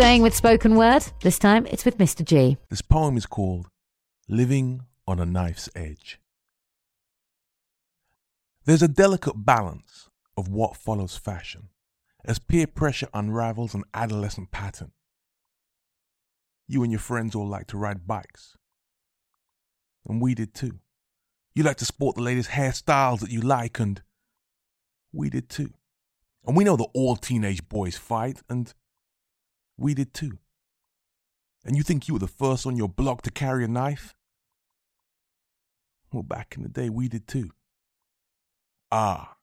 Staying with spoken word, this time it's with Mr. G. This poem is called Living on a Knife's Edge. There's a delicate balance of what follows fashion as peer pressure unravels an adolescent pattern. You and your friends all like to ride bikes. And we did too. You like to sport the latest hairstyles that you like, and we did too. And we know that all teenage boys fight, and we did too. And you think you were the first on your block to carry a knife? Well, back in the day, we did too. Ah,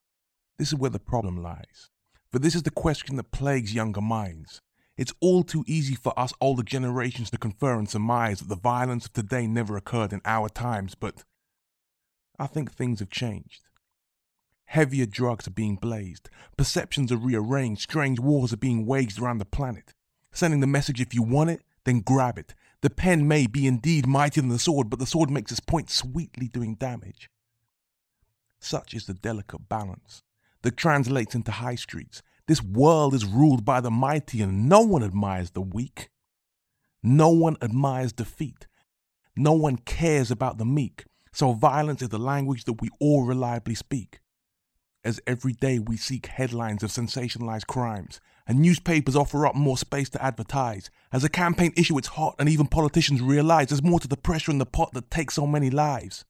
this is where the problem lies. For this is the question that plagues younger minds. It's all too easy for us older generations to confer and surmise that the violence of today never occurred in our times, but I think things have changed. Heavier drugs are being blazed, perceptions are rearranged, strange wars are being waged around the planet sending the message if you want it, then grab it. The pen may be indeed mightier than the sword, but the sword makes its point sweetly doing damage. Such is the delicate balance that translates into high streets. This world is ruled by the mighty, and no one admires the weak. No one admires defeat. No one cares about the meek. So violence is the language that we all reliably speak as every day we seek headlines of sensationalized crimes, and newspapers offer up more space to advertise, as a campaign issue it's hot and even politicians realize there's more to the pressure in the pot that takes so many lives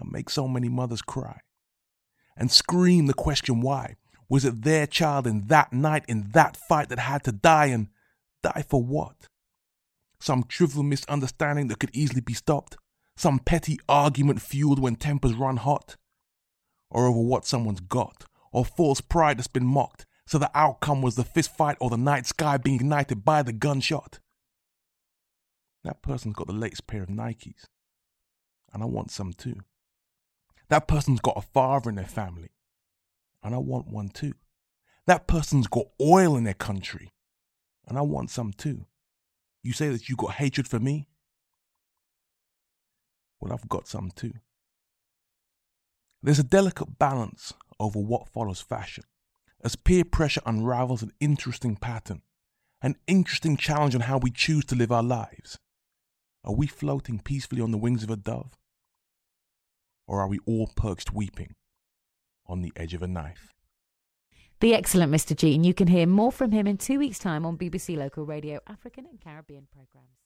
and makes so many mothers cry and scream the question why. Was it their child in that night, in that fight, that had to die, and die for what? Some trivial misunderstanding that could easily be stopped? Some petty argument fueled when tempers run hot? or over what someone's got, or false pride that's been mocked, so the outcome was the fist fight or the night sky being ignited by the gunshot. That person's got the latest pair of Nikes, and I want some too. That person's got a father in their family, and I want one too. That person's got oil in their country, and I want some too. You say that you got hatred for me? Well, I've got some too. There's a delicate balance over what follows fashion, as peer pressure unravels an interesting pattern, an interesting challenge on how we choose to live our lives. Are we floating peacefully on the wings of a dove? Or are we all perched weeping on the edge of a knife? The excellent Mr. Gene. You can hear more from him in two weeks' time on BBC Local Radio, African and Caribbean programmes.